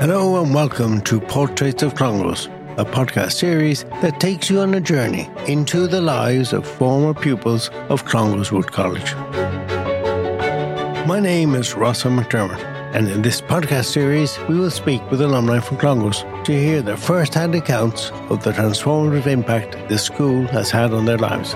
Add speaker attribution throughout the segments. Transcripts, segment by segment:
Speaker 1: Hello and welcome to Portraits of Clongowes, a podcast series that takes you on a journey into the lives of former pupils of Clongowes Wood College. My name is Rossa McDermott, and in this podcast series, we will speak with alumni from Clongowes to hear their first hand accounts of the transformative impact this school has had on their lives.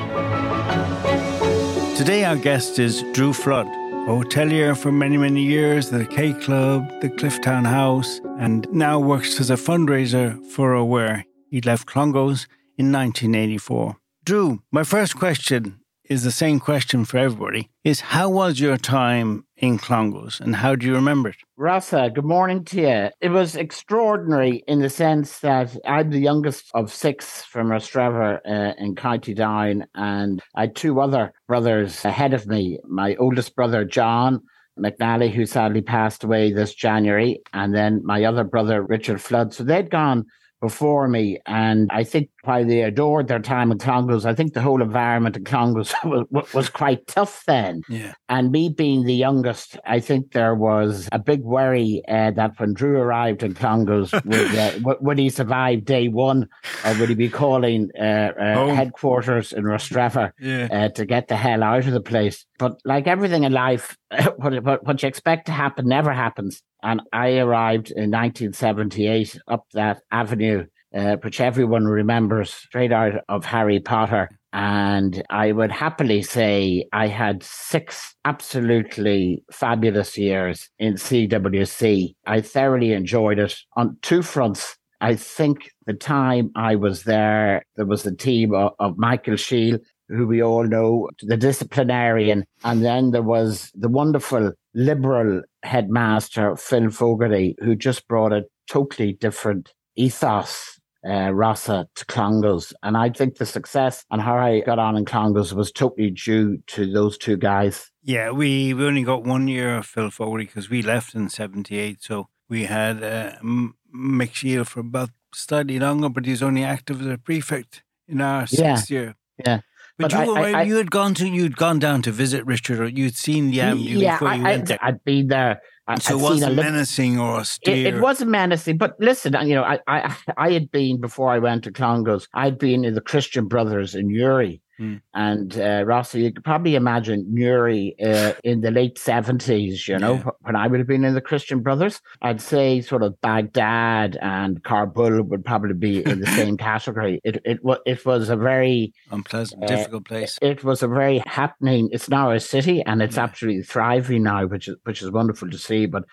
Speaker 1: Today, our guest is Drew Flood, hotelier for many, many years, the K Club, the Cliff Town House, and now works as a fundraiser for Aware. He left Clongowes in 1984. Drew, my first question is the same question for everybody is how was your time in Clongowes and how do you remember it?
Speaker 2: Rossa, good morning to you. It was extraordinary in the sense that I'm the youngest of six from Rostrevor uh, in County Down, and I had two other brothers ahead of me. My oldest brother, John, McNally, who sadly passed away this January, and then my other brother, Richard Flood. So they'd gone before me. And I think while they adored their time in Clongowes, I think the whole environment in Clongowes was, was quite tough then.
Speaker 1: Yeah.
Speaker 2: And me being the youngest, I think there was a big worry uh, that when Drew arrived in Clongowes, would, uh, would he survive day one or would he be calling uh,
Speaker 1: Oh.
Speaker 2: headquarters in Rostrevor
Speaker 1: Yeah.
Speaker 2: uh, to get the hell out of the place? But like everything in life, what, what, what you expect to happen never happens. And I arrived in 1978 up that avenue, uh, which everyone remembers straight out of Harry Potter. And I would happily say I had six absolutely fabulous years in CWC. I thoroughly enjoyed it on two fronts. I think the time I was there, there was the team of, of Michael Sheil, who we all know, the disciplinarian, and then there was the wonderful liberal headmaster, Phil Fogarty, who just brought a totally different ethos, uh, Rossa, to Clongowes. And I think the success and how I got on in Clongowes was totally due to those two guys.
Speaker 1: Yeah, we, we only got one year of Phil Fogarty because we left in 78. So we had uh, M- Mick Sheil for about slightly longer, but he was only active as a prefect in our
Speaker 2: Yeah.
Speaker 1: sixth year.
Speaker 2: Yeah.
Speaker 1: But,
Speaker 2: But
Speaker 1: you,
Speaker 2: I-
Speaker 1: were-
Speaker 2: I-
Speaker 1: you had gone to you'd gone down to visit Richard, or you'd seen the avenue
Speaker 2: yeah,
Speaker 1: before you
Speaker 2: I,
Speaker 1: went there.
Speaker 2: I'd been there. I,
Speaker 1: so it
Speaker 2: I'd seen a
Speaker 1: wasn't
Speaker 2: lit-
Speaker 1: menacing or
Speaker 2: It,
Speaker 1: austere.
Speaker 2: it wasn't menacing, but listen, you know, I, I I had been before I went to Clongowes. I'd been in the Christian Brothers in Newry,
Speaker 1: Hmm.
Speaker 2: and uh, Rossi, you could probably imagine Newry uh, in the late seventies. You know,
Speaker 1: Yeah.
Speaker 2: when I would have been in the Christian Brothers, I'd say sort of Baghdad and Kabul would probably be in the same category. It it was it was a very
Speaker 1: unpleasant,
Speaker 2: uh,
Speaker 1: difficult place.
Speaker 2: it was a very happening. It's now a city, and it's
Speaker 1: Yeah.
Speaker 2: absolutely thriving now, which is which is wonderful to see. But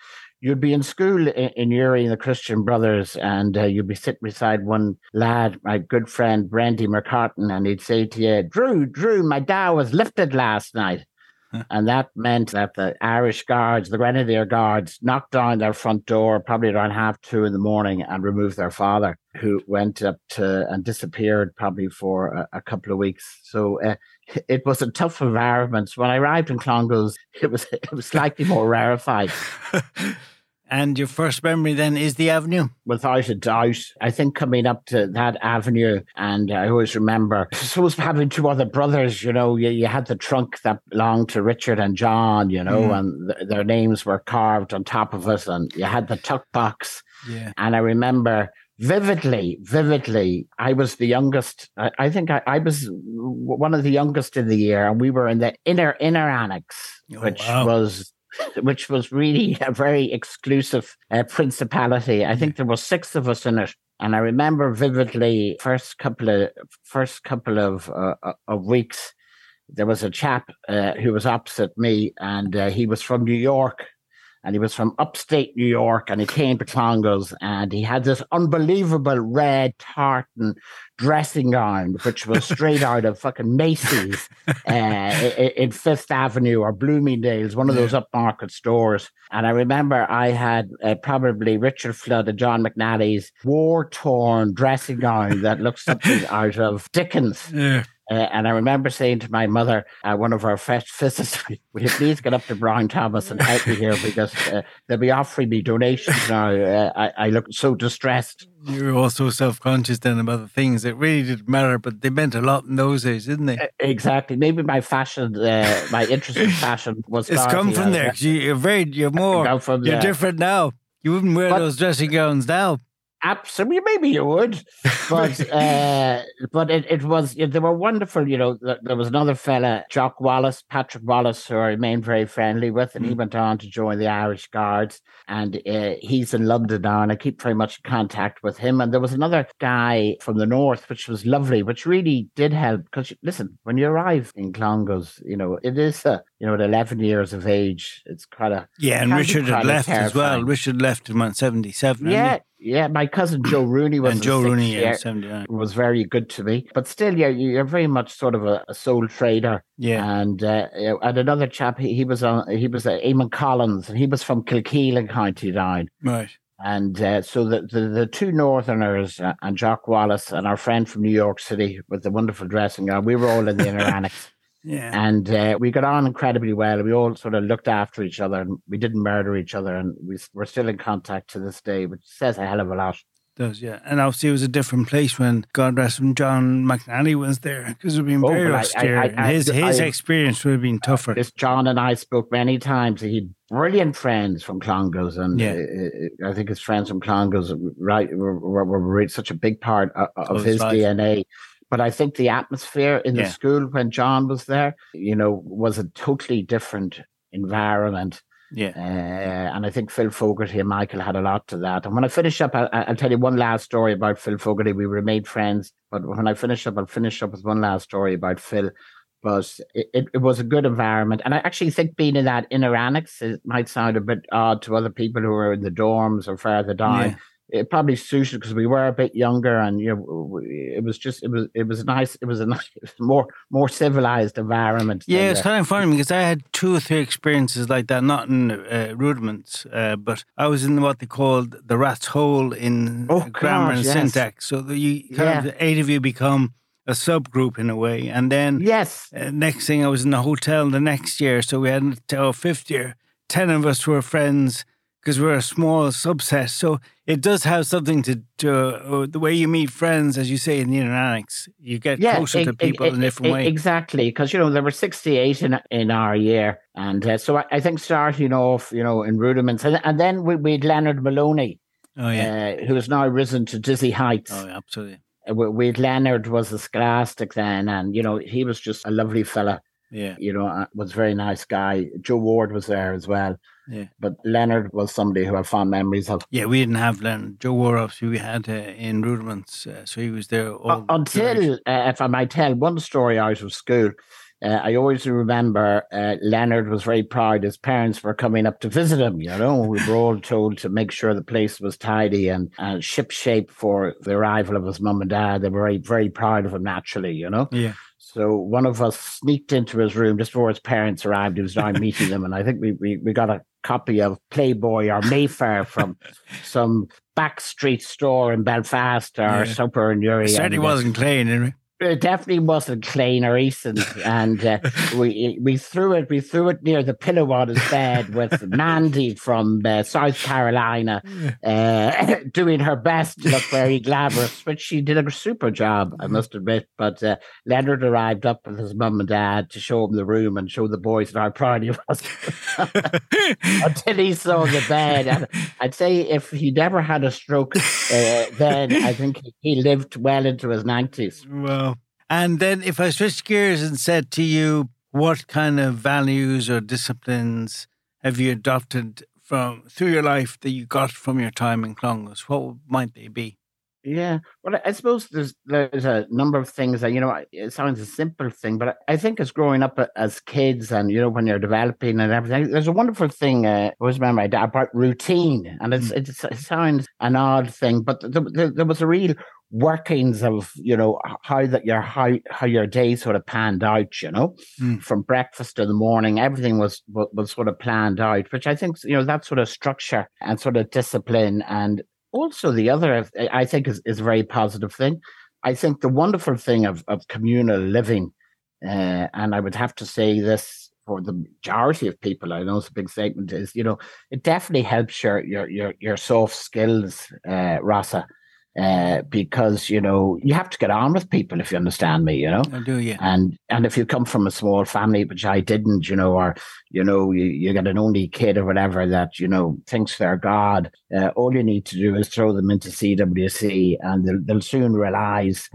Speaker 2: you'd be in school in, in Newry and the Christian Brothers, and uh, you'd be sitting beside one lad, my good friend Brandy McCartan, and he'd say to you, "Drew, Drew, my dad was lifted last night."
Speaker 1: Huh.
Speaker 2: And that meant that the Irish guards, the Grenadier guards, knocked down their front door probably around half two in the morning and removed their father, who went up to and disappeared probably for a, a couple of weeks. So uh, it was a tough environment. When I arrived in Clongowes, it was it was slightly more rarefied.
Speaker 1: and your first memory then is the avenue.
Speaker 2: Without a doubt, I think coming up to that avenue, and I always remember, I suppose having two other brothers, you know, you, you had the trunk that belonged to Richard and John, you know,
Speaker 1: Mm.
Speaker 2: and th- their names were carved on top of it, and you had the tuck box.
Speaker 1: Yeah.
Speaker 2: And I remember vividly, vividly, I was the youngest. I, I think I, I was one of the youngest in the year, and we were in the inner inner annex,
Speaker 1: Oh,
Speaker 2: which
Speaker 1: wow.
Speaker 2: was which was really a very exclusive uh, principality. I think there were six of us in it. And I remember vividly first couple of first couple of uh, uh, of weeks, there was a chap uh, who was opposite me, and uh, he was from New York, and he was from upstate New York, and he came to Clongowes, and he had this unbelievable red tartan dressing gown, which was straight out of fucking Macy's uh, in Fifth Avenue or Bloomingdale's, one of those upmarket stores. And I remember I had uh, probably Richard Flood and John McNally's war torn dressing gown that looked something out of Dickens.
Speaker 1: Yeah.
Speaker 2: Uh, and I remember saying to my mother, uh, one of our first physicists, will you please get up to Brown Thomas and help me here because uh, they'll be offering me donations now. Uh, I, I look so distressed.
Speaker 1: You were also self conscious then about the things that really didn't matter, but they meant a lot in those days, didn't they?
Speaker 2: Exactly. Maybe my fashion, uh, my interest in fashion was.
Speaker 1: It's come from there. You, are very, you're more, from, you're different now. You wouldn't wear but, those dressing gowns now.
Speaker 2: Absolutely, maybe you would, but uh, but it, it was they were wonderful. You know, there was another fella, Jock Wallace, Patrick Wallace, who I remained very friendly with, and he mm. went on to join the Irish Guards, and uh, he's in London now, and I keep very much in contact with him. And there was another guy from the north, which was lovely, which really did help because listen, when you arrive in Clongowes, you know it is a you know, at 11 years of age, it's kind of.
Speaker 1: Yeah, and Richard had left terrifying. as well. Richard left in 77.
Speaker 2: Yeah, yeah. My cousin Joe Rooney was.
Speaker 1: and Joe Rooney, yeah, 79.
Speaker 2: Was very good to me. But still, yeah, you're very much sort of a, a sole trader.
Speaker 1: Yeah.
Speaker 2: And uh, and another chap, he, he was on, he was uh, Eamon Collins, and he was from Kilkeel in County Down.
Speaker 1: Right.
Speaker 2: And uh, so the, the, the two Northerners uh, and Jock Wallace and our friend from New York City with the wonderful dressing gown, we were all in the inner annex.
Speaker 1: Yeah.
Speaker 2: And uh, we got on incredibly well. We all sort of looked after each other and we didn't murder each other. And we, we're still in contact to this day, which says a hell of a lot.
Speaker 1: Does, yeah. And obviously, it was a different place when God rest him, John McNally was there because it would have been oh, very austere. I, I, I, his his experience would have been tougher.
Speaker 2: This John and I spoke many times. He had brilliant friends from Clongowes. And
Speaker 1: yeah.
Speaker 2: Uh, uh, I think his friends from Clongowes right, were, were, were, such a big part of, of his life. DNA. But I think the atmosphere in the yeah. school when John was there, you know, was a totally different environment.
Speaker 1: Yeah.
Speaker 2: Uh, and I think Phil Fogarty and Michael had a lot to that. And when I finish up, I'll, I'll, tell you one last story about Phil Fogarty. We remained friends. But when I finish up, I'll finish up with one last story about Phil. But it, it, it was a good environment. And I actually think being in that inner annex, it might sound a bit odd to other people who are in the dorms or further down. Yeah it probably suited because we were a bit younger and you know it was just it was it was nice it was a nice more more civilized environment
Speaker 1: yeah it's kind of funny because i had two or three experiences like that not in uh, rudiments uh, but i was in what they called the rat's hole in oh, grammar gosh, and yes. syntax. So you kind yeah. of eight of you become a subgroup in a way. And then
Speaker 2: yes.
Speaker 1: uh, next thing i was in the hotel the next year. So we had until fifth year 10 of us were friends because we're a small subset. So it does have something to do uh, the way you meet friends, as you say in the inner annex. You get yeah, closer it, to people it, in a different way.
Speaker 2: Exactly, because you know there were sixty-eight in in our year, and uh, so I, I, think starting off, you know, in rudiments, and, and then we, we had Leonard Moloney,
Speaker 1: oh yeah,
Speaker 2: uh, who has now risen to dizzy heights.
Speaker 1: Oh, absolutely.
Speaker 2: Uh, we had Leonard was a scholastic then, and you know he was just a lovely fella.
Speaker 1: Yeah,
Speaker 2: you know, uh, was a very nice guy. Joe Ward was there as well.
Speaker 1: Yeah.
Speaker 2: But Leonard was somebody who I fond memories of.
Speaker 1: Yeah, we didn't have Leonard. Joe Warhoff, who we had uh, in Rudiments, uh, so he was there all
Speaker 2: Until, uh, if I might tell one story out of school, uh, I always remember uh, Leonard was very proud. His parents were coming up to visit him. You know, we were all told to make sure the place was tidy and, and ship shape for the arrival of his mum and dad. They were very, very proud of him, naturally, you know.
Speaker 1: Yeah.
Speaker 2: So one of us sneaked into his room just before his parents arrived. He was down meeting them, and I think we, we, we got a copy of Playboy or Mayfair from some back street store in Belfast or yeah. somewhere in Europe.
Speaker 1: Certainly uh, wasn't clean,
Speaker 2: it definitely wasn't clean or recent, and uh, we we threw it we threw it near the pillow on his bed with Mandy from uh, South Carolina uh, doing her best to look very glamorous, which she did a super job, I must admit. But uh, Leonard arrived up with his mum and dad to show him the room and show the boys how proud he was until he saw the bed. And I'd say if he never had a stroke, uh, then I think he lived well into his nineties.
Speaker 1: Well. And then if I switched gears and said to you, what kind of values or disciplines have you adopted from through your life that you got from your time in Clongowes? What might they be?
Speaker 2: Yeah, well, I suppose there's there's a number of things that you know. It sounds a simple thing, but I think as growing up as kids, and you know when you're developing and everything, there's a wonderful thing. Uh, I always remember my dad about routine, and it's, mm. it sounds an odd thing, but there, there, there was a real workings of you know how that your how how your day sort of panned out you know? Mm. from breakfast to the morning everything was, was was sort of planned out which i think you know that sort of structure and sort of discipline and also the other i think is, is a very positive thing. I think the wonderful thing of, of communal living, uh, and I would have to say this for the majority of people, I know it's a big statement, is you know, it definitely helps your your your your soft skills, uh, Rossa uh, because you know you have to get on with people if you understand me you know?
Speaker 1: I do yeah.
Speaker 2: And and if you come from a small family which i didn't you know or you know you, you get an only kid or whatever that you know thinks they're god uh, all you need to do is throw them into cwc and they'll, they'll soon realize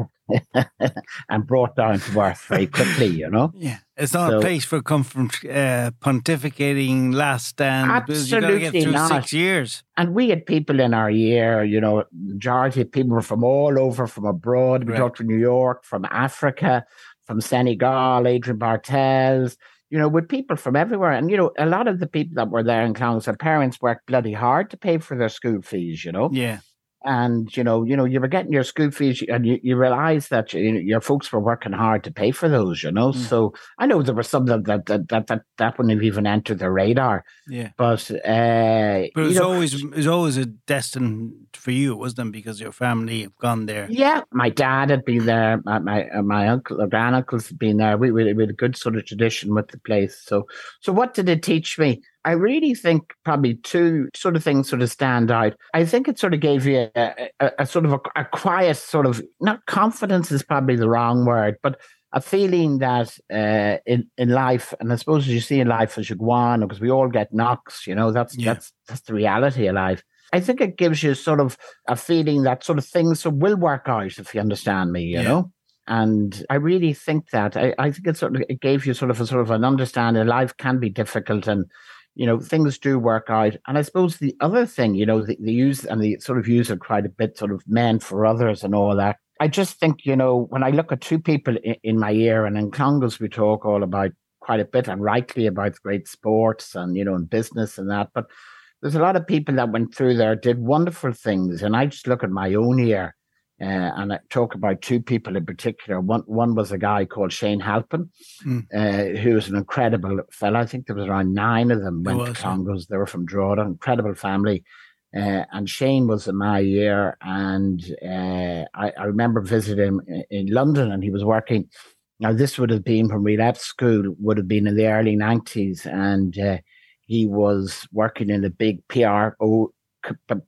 Speaker 2: and brought down to earth very quickly you know
Speaker 1: yeah it's not
Speaker 2: So-
Speaker 1: a place for come from uh, pontificating last stand because you got to get
Speaker 2: Absolutely
Speaker 1: through
Speaker 2: not.
Speaker 1: six years
Speaker 2: and we had people in our year, you know, majority of people were from all over, from abroad. We
Speaker 1: Right.
Speaker 2: talked to New York, from Africa, from Senegal, Adrian Bartels, you know, with people from everywhere. And, you know, a lot of the people that were there in Clowns, their parents worked bloody hard to pay for their school fees, you know.
Speaker 1: yeah
Speaker 2: And, you know, you know, you were getting your school fees and you, you realize that you your folks were working hard to pay for those, you know.
Speaker 1: Mm.
Speaker 2: So I know there were some that that that that, that, that wouldn't have even entered the radar.
Speaker 1: yeah
Speaker 2: But uh
Speaker 1: but
Speaker 2: you
Speaker 1: it's
Speaker 2: know,
Speaker 1: always it's always a destined for you wasn't it because your family have gone there
Speaker 2: Yeah, my dad had been there. My my, uh, my uncle, or granduncles had been there. We, we we had a good sort of tradition with the place. So so what did it teach me? I really think probably two sort of things sort of stand out. I think it sort of gave you a, a, a sort of a, a quiet sort of not confidence is probably the wrong word, but a feeling that uh, in in life, and I suppose as you see in life as you go on, because we all get knocks, you know, that's
Speaker 1: Yeah.
Speaker 2: that's that's the reality of life. I think it gives you sort of a feeling that sort of things will work out, if you understand me, you
Speaker 1: Yeah.
Speaker 2: know. And I really think that I, I think it sort of it gave you sort of a sort of an understanding. Life can be difficult, and you know things do work out. And I suppose the other thing, you know, the, the use and the sort of use it quite a bit, sort of men for others and all that. I just think you know when I look at two people in, in my ear, and in Congress we talk all about quite a bit and rightly about great sports and you know and business and that, but there's a lot of people that went through there did wonderful things and i just look at my own year uh, and i talk about two people in particular one one was a guy called shane halpin
Speaker 1: Mm.
Speaker 2: uh, who was an incredible fellow. i think there was around nine of them went
Speaker 1: was,
Speaker 2: to Clongowes they were from Drogheda, incredible family uh, and Shane was in my year, and uh, I, I remember visiting him in, in London, and he was working. Now, this would have been when we left school, would have been in the early nineties, and uh, he was working in a big PR,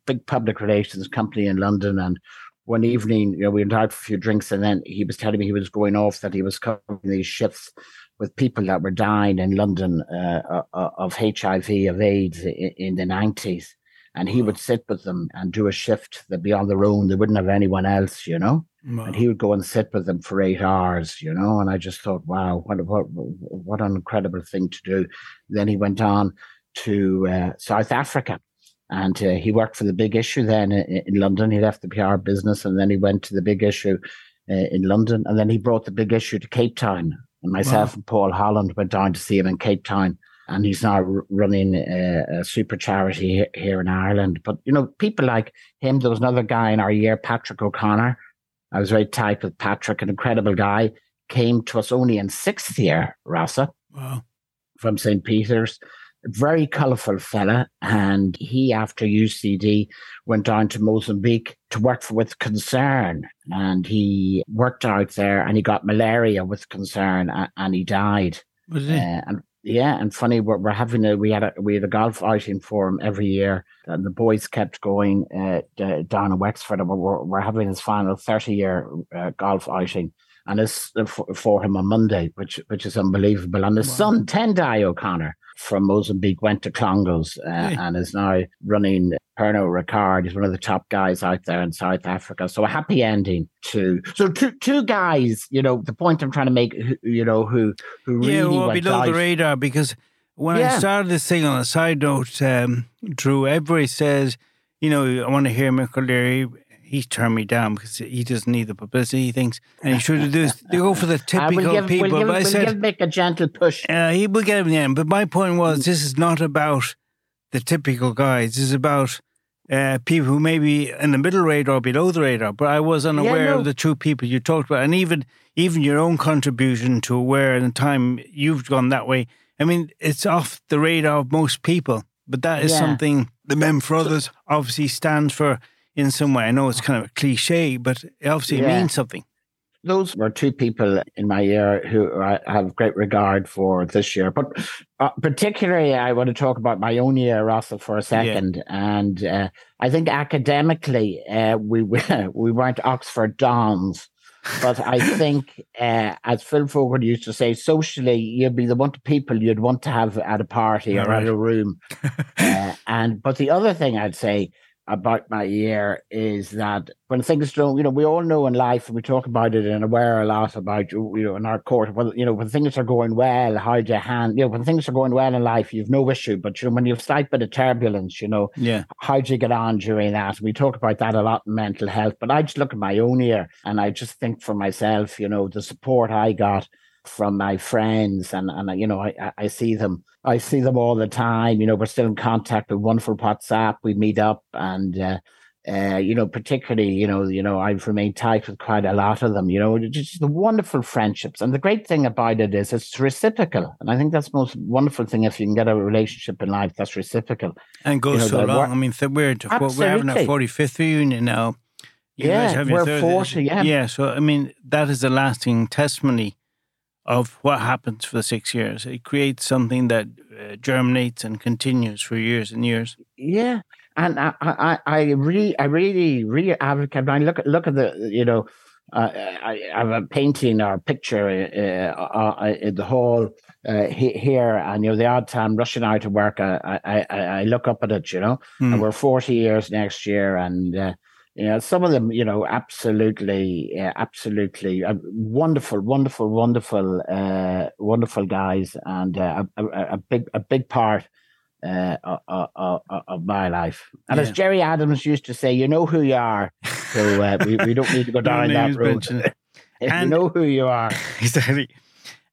Speaker 2: big public relations company in London. And one evening, you know, we went out for a few drinks, and then he was telling me he was going off that he was covering these shifts with people that were dying in London uh, uh, of HIV, of AIDS in, the nineties. And he would sit with them and do a shift. They'd be on their own. They wouldn't have anyone else, you know
Speaker 1: Wow.
Speaker 2: and he would go and sit with them for eight hours, you know. And I just thought, wow, what what what an incredible thing to do. Then he went on to uh, South Africa, and uh, he worked for the Big Issue then in, in London. He left the PR business, and then he went to the Big Issue uh, in London, and then he brought the Big Issue to Cape Town. And myself and Paul Holland went down to see him in Cape Town. And he's now r- running a, a super charity he- here in Ireland. But you know, people like him. There was another guy in our year, Patrick O'Connor, I was very tight with Patrick, an incredible guy. Came to us only in sixth year, Rossa,
Speaker 1: wow.
Speaker 2: from St. Peter's. Very colourful fella. And he, after UCD, went down to Mozambique to work for, with Concern. And he worked out there and he got malaria with Concern and, and he died.
Speaker 1: Was
Speaker 2: Uh, and yeah, and funny, we're, we're having a we had a we had a golf outing for him every year, and the boys kept going uh, down in Wexford. And we're, we're having his final thirty year uh, golf outing, and it's for, for him on Monday, which which is unbelievable. And his
Speaker 1: Wow.
Speaker 2: son Tendai O'Connor from Mozambique went to Clongowes uh,
Speaker 1: Hey.
Speaker 2: and is now running Pernod Ricard. He's one of the top guys out there in South Africa. So a happy ending to so two two guys. You know the point I'm trying to make. Who, you know who who really
Speaker 1: yeah, well, below
Speaker 2: out.
Speaker 1: the radar because when I started this thing on a side note, um, Drew, everybody says, you know, I want to hear Mick O'Leary. He's turned me down because he doesn't need the publicity he thinks. And he should do this. They go for the
Speaker 2: Uh,
Speaker 1: typical
Speaker 2: give,
Speaker 1: people.
Speaker 2: We'll give,
Speaker 1: but
Speaker 2: we'll
Speaker 1: said,
Speaker 2: give Mick a gentle push.
Speaker 1: uh, he will get him in the end. But my point was, this is not about the typical guys. This is about uh, people who may be in the middle radar or below the radar. But I was unaware
Speaker 2: no.
Speaker 1: of the two people you talked about, and even even your own contribution to where in the time you've gone that way. I mean, it's off the radar of most people, but that is
Speaker 2: Yeah.
Speaker 1: something the Men for Others obviously stands for in some way. I know it's kind of a cliche, but it obviously
Speaker 2: Yeah.
Speaker 1: means something.
Speaker 2: those were two people in my year who I have great regard for this year. But uh, particularly, I want to talk about my own year, Russell, for a second. Yeah. And uh, I think academically, uh, we we weren't Oxford Dons. But I think, uh, as Phil Fogarty used to say, socially, you'd be the one of people you'd want to have at a party or right. at a room. Uh, and but the other thing I'd say about my year is that when things don't, you know, we all know in life, and we talk about it and aware a lot about, you know, in our court, well, you know, when things are going well, how do you hand, you know, when things are going well in life, you've no issue. But, you know, when you've slight bit of turbulence, you know,
Speaker 1: yeah,
Speaker 2: how do you get on during that? We talk about that a lot in mental health, but I just look at my own year and I just think for myself, you know, the support I got from my friends and, and you know, I, I see them I see them all the time. You know, we're still in contact with wonderful WhatsApp. We meet up and, uh, uh, you know, particularly, you know, you know, I've remained tight with quite a lot of them. You know, just the wonderful friendships, and the great thing about it is it's reciprocal, and I think that's the most wonderful thing if you can get a relationship in life that's reciprocal
Speaker 1: and goes you know, so long. I mean, we're we're having our forty fifth reunion now.
Speaker 2: You yeah, we're forty. Yeah,
Speaker 1: yeah. So I mean, that is a lasting testimony of what happens for the six years. It creates something that uh, germinates and continues for years and years.
Speaker 2: Yeah, and I, I, I really, I really, really advocate. I look at look at the, you know, uh, I, I, have a painting or a picture uh, uh, uh in the hall uh, here, and you know, the odd time rushing out to work, I, I, I, look up at it, you know, mm. and we're forty years next year, and uh, you know, some of them, you know, absolutely, uh, absolutely uh, wonderful, wonderful, wonderful, uh, wonderful guys, and uh, a, a, big, a big part uh, of, of, my life. And yeah. as Gerry Adams used to say, you know who you are, so uh, we, we don't need to go down that road. you know who you are.
Speaker 1: Exactly.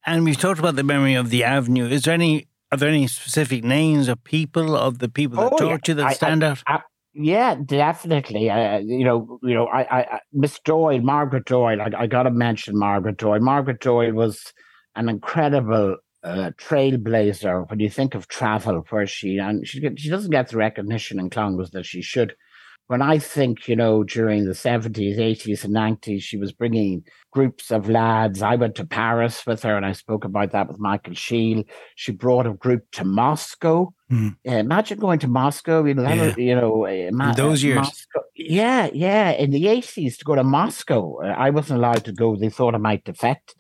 Speaker 1: And we've talked about the memory of the avenue. Is there any? Are there any specific names of people of the people that oh, taught yeah. you that I, stand I, out? I,
Speaker 2: yeah, definitely. Uh, you know, you know, I, I, Miss Doyle, Margaret Doyle. I, I got to mention Margaret Doyle. Margaret Doyle was an incredible uh, trailblazer when you think of travel, where she and she she doesn't get the recognition in Clongowes that she should when I think, you know, during the 70s, 80s, and 90s, she was bringing groups of lads. I went to Paris with her and I spoke about that with Michael Sheil. She brought a group to Moscow. Mm. Imagine going to Moscow, you know, yeah. you know, uh,
Speaker 1: Ma- those years.
Speaker 2: Moscow. Yeah, yeah. In the 80s, to go to Moscow, I wasn't allowed to go. They thought I might defect.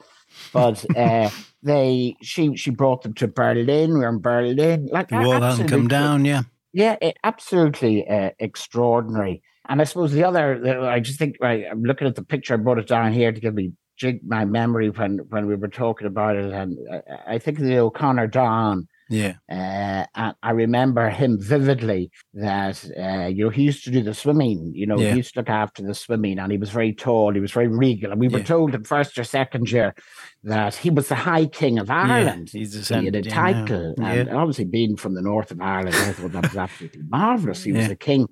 Speaker 2: But uh, they, she, she brought them to Berlin. We are in Berlin.
Speaker 1: Like the wall hadn't come down, yeah.
Speaker 2: Yeah, it, absolutely uh, extraordinary. And I suppose the other, I just think right, I'm looking at the picture. I brought it down here to give me jig my memory when when we were talking about it, and I, I think the O'Conor Don.
Speaker 1: Yeah,
Speaker 2: uh, and I remember him vividly. That uh, you know he used to do the swimming. You know yeah. he used to look after the swimming, and he was very tall. He was very regal, and we were yeah. told in first or second year that he was the High King of Ireland.
Speaker 1: Yeah, he's
Speaker 2: he had a title, and obviously being from the north of Ireland, I thought that was absolutely marvelous. He was a king.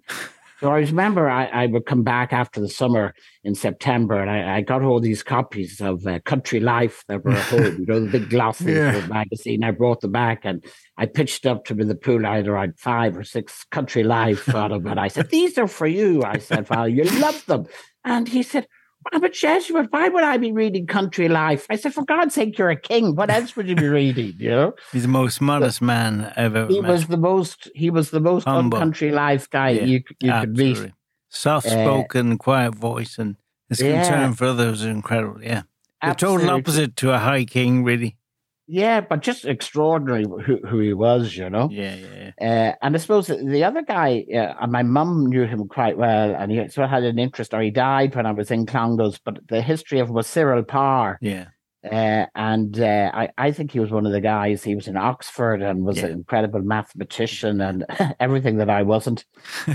Speaker 2: So I remember I, I, would come back after the summer in September, and I, I got all these copies of uh, Country Life that were at home, you know, the big glossy yeah. magazine. I brought them back, and I pitched up to in the pool. I had around five or six Country Life on them, and I said, "These are for you." I said, "Well, you love them," and he said, I'm a Jesuit. Why would I be reading Country Life? I said, for God's sake, you're a king. What else would you be reading? You know,
Speaker 1: he's the most modest man ever.
Speaker 2: He met. was the most. He was the most country life guy yeah, you you could meet.
Speaker 1: Soft spoken, uh, quiet voice, and his yeah. concern for others is incredible. Yeah, the total opposite to a high king, really.
Speaker 2: Yeah, but just extraordinary who, who he was, you know.
Speaker 1: Yeah, yeah. yeah.
Speaker 2: Uh, and I suppose the other guy, uh, my mum knew him quite well, and he sort of had an interest, or he died when I was in Clongowes. But the history of him was Cyril Parr.
Speaker 1: Yeah.
Speaker 2: Uh, and uh, I, I think he was one of the guys. He was in Oxford and was yeah. an incredible mathematician and everything that I wasn't.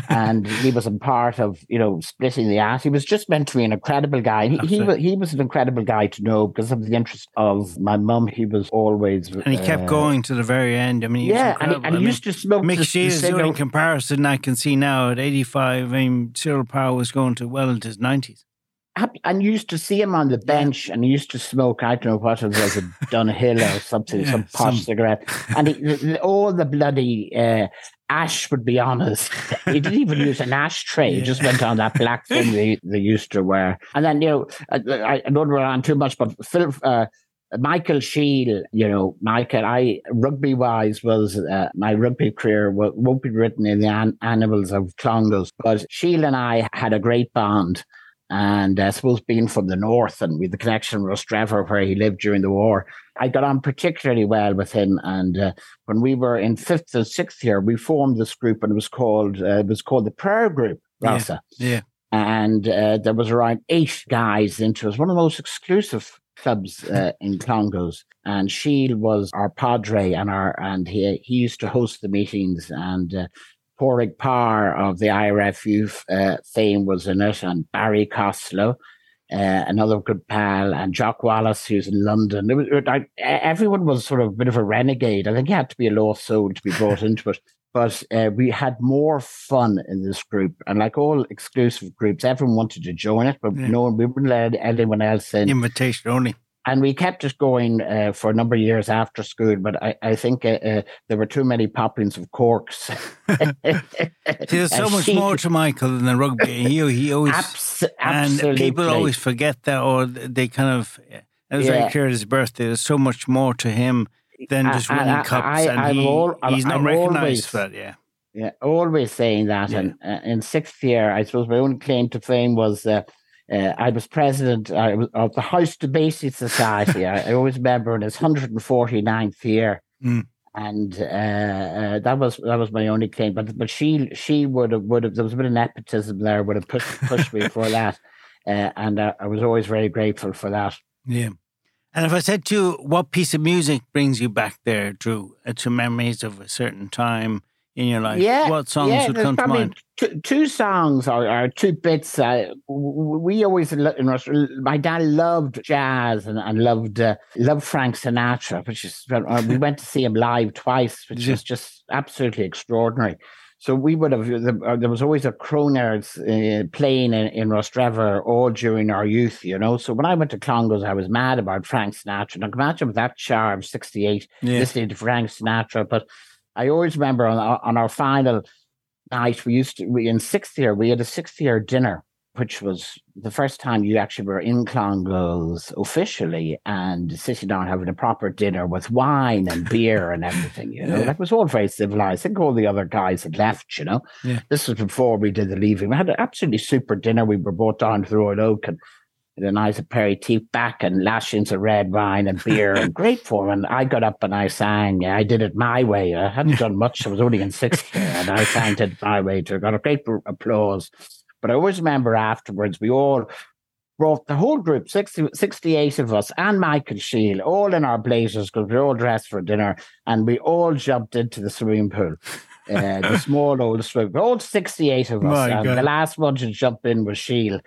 Speaker 2: and he was a part of, you know, splitting the ass. He was just meant to be an incredible guy. He, he, was, he was an incredible guy to know because of the interest of my mum. He was always.
Speaker 1: And he kept uh, going to the very end. I mean,
Speaker 2: yeah, and he, and he mean, used to smoke.
Speaker 1: Mick Shields doing comparison, I can see now at 85. I mean, Cyril Parr was going to well into his 90s
Speaker 2: and used to see him on the bench and he used to smoke, I don't know what it was, a Dunhill or something, yeah, some posh some... cigarette. And he, all the bloody uh, ash would be on us. he didn't even use an ashtray. Yeah. He just went on that black thing they, they used to wear. And then, you know, I, I, don't run on too much, but Phil, uh, Michael Sheil, you know, Michael, I rugby wise was uh, my rugby career won't be written in the an- annals of Clongowes, but Sheil and I had a great bond. And uh, I suppose being from the north and with the connection with Rostrevor, where he lived during the war, I got on particularly well with him. And uh, when we were in fifth and sixth year, we formed this group, and it was called uh, it was called the Prayer Group. Rossa.
Speaker 1: Yeah. yeah.
Speaker 2: And uh, there was around eight guys into it. It was one of the most exclusive clubs uh, in Clongowes, and Sheil was our padre, and our and he he used to host the meetings, and uh, Porrick Parr of the IRFU uh, fame was in it, and Barry Costello, uh, another good pal, and Jock Wallace, who's in London. It was, it, everyone was sort of a bit of a renegade. I think you had to be a lost soul to be brought into it. But uh, we had more fun in this group, and like all exclusive groups, everyone wanted to join it, but yeah. no one we wouldn't let anyone else in.
Speaker 1: Invitation only
Speaker 2: and we kept it going uh, for a number of years after school. But I, I think uh, uh, there were too many poppings of corks.
Speaker 1: There's so much she, more to Michael than the rugby. He, he always and people always forget that, or they kind of. It was yeah. very clear at his birthday. There's so much more to him than just winning I, cups, I, and I'm he, all, he's not I'm recognised always, for that. Yeah.
Speaker 2: Yeah, always saying that. Yeah. And uh, in sixth year, I suppose my only claim to fame was uh, I was president of the House to Basic Society. I, I, always remember in its 149th year. Mm. And uh, uh, that was that was my only claim, but but she she would have would have there was a bit of nepotism there would have pushed pushed me for that, uh, and I was always very grateful for that.
Speaker 1: Yeah, and if I said to you, what piece of music brings you back there, Drew, to memories of a certain time in your life? Yeah, what songs yeah, would come to mind?
Speaker 2: Two, two songs or, or, two bits. Uh, we always, in Russia, my dad loved jazz and, and loved uh, loved Frank Sinatra, which is uh, we went to see him live twice, which yeah. was just absolutely extraordinary. So we would have uh, there was always a Crooners uh, playing in, in Rostrevor all during our youth, you know. So when I went to Clongowes, I was mad about Frank Sinatra. Now imagine with that charm, sixty eight, yeah. listening to Frank Sinatra, but I always remember on our, on our final night, we used to, we in sixth year, we had a sixth year dinner, which was the first time you actually were in Clongowes officially and sitting down having a proper dinner with wine and beer and everything, you know. Yeah. That was all very civilized. I think all the other guys had left, you know. Yeah. This was before we did the leaving. We had an absolutely super dinner. We were brought down to the Royal Oak and with a nice aperitif back and lashings of red wine and beer and great for And I got up and I sang. I did it my way. I hadn't done much. I was only in sixth year and I sang it my way too. Got a great applause. But I always remember afterwards, we all brought the whole group, 60, 68 of us, and Michael Sheil, all in our blazers because we were all dressed for dinner, and we all jumped into the swimming pool uh, the small old strip. All 68 of us. And the last one to jump in was Sheil.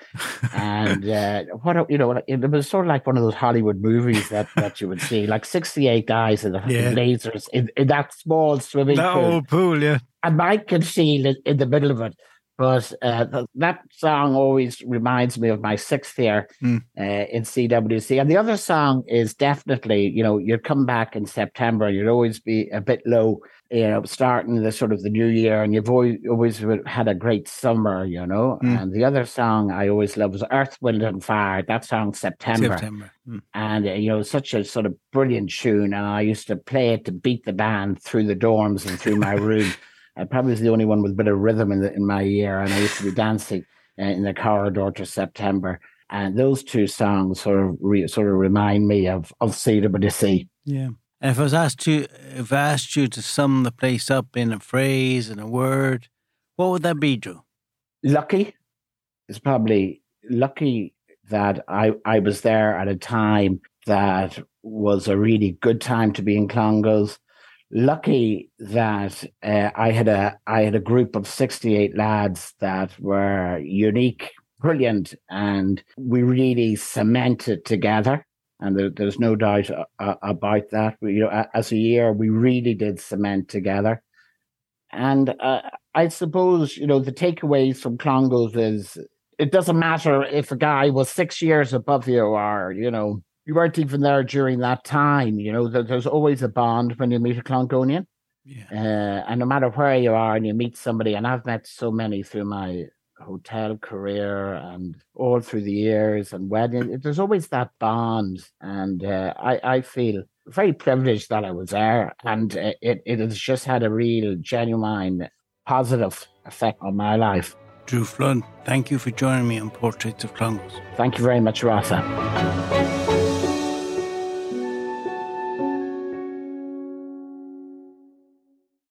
Speaker 2: And uh, what, you know, it was sort of like one of those Hollywood movies that, that you would see, like 68 guys in the yeah. lasers in, in, that small swimming
Speaker 1: that
Speaker 2: pool.
Speaker 1: Old pool, yeah.
Speaker 2: And Mike and Sheil in, in the middle of it. But uh, that song always reminds me of my sixth year mm. uh, in CWC. And the other song is definitely, you know, you'd come back in September, you'd always be a bit low, you know, starting the sort of the new year, and you've always, always had a great summer, you know. Mm. And the other song I always loved was Earth, Wind, and Fire. That song, September. September. Mm. And, uh, you know, such a sort of brilliant tune. And I used to play it to beat the band through the dorms and through my room. I probably was the only one with a bit of rhythm in the, in my ear, and I used to be dancing uh, in the corridor to September. And those two songs sort of re, sort of remind me of of CWC.
Speaker 1: Yeah. And if I was asked you, if I asked you to sum the place up in a phrase in a word, what would that be, Joe?
Speaker 2: Lucky. It's probably lucky that I I was there at a time that was a really good time to be in Clongowes lucky that uh, I had a I had a group of 68 lads that were unique, brilliant, and we really cemented together. And there, there's no doubt uh, uh about that. We, you know, as a year, we really did cement together. And uh, I suppose you know the takeaways from Clongowes is it doesn't matter if a guy was six years above you or you know you weren't even there during that time. You know, there's always a bond when you meet a Clongonian.
Speaker 1: Yeah.
Speaker 2: Uh, and no matter where you are and you meet somebody, and I've met so many through my hotel career and all through the years and wedding, there's always that bond. And uh, I, I feel very privileged that I was there. And it, it has just had a real, genuine, positive effect on my life.
Speaker 1: Drew Flood, thank you for joining me on Portraits of Clongowes.
Speaker 2: Thank you very much, Rossa.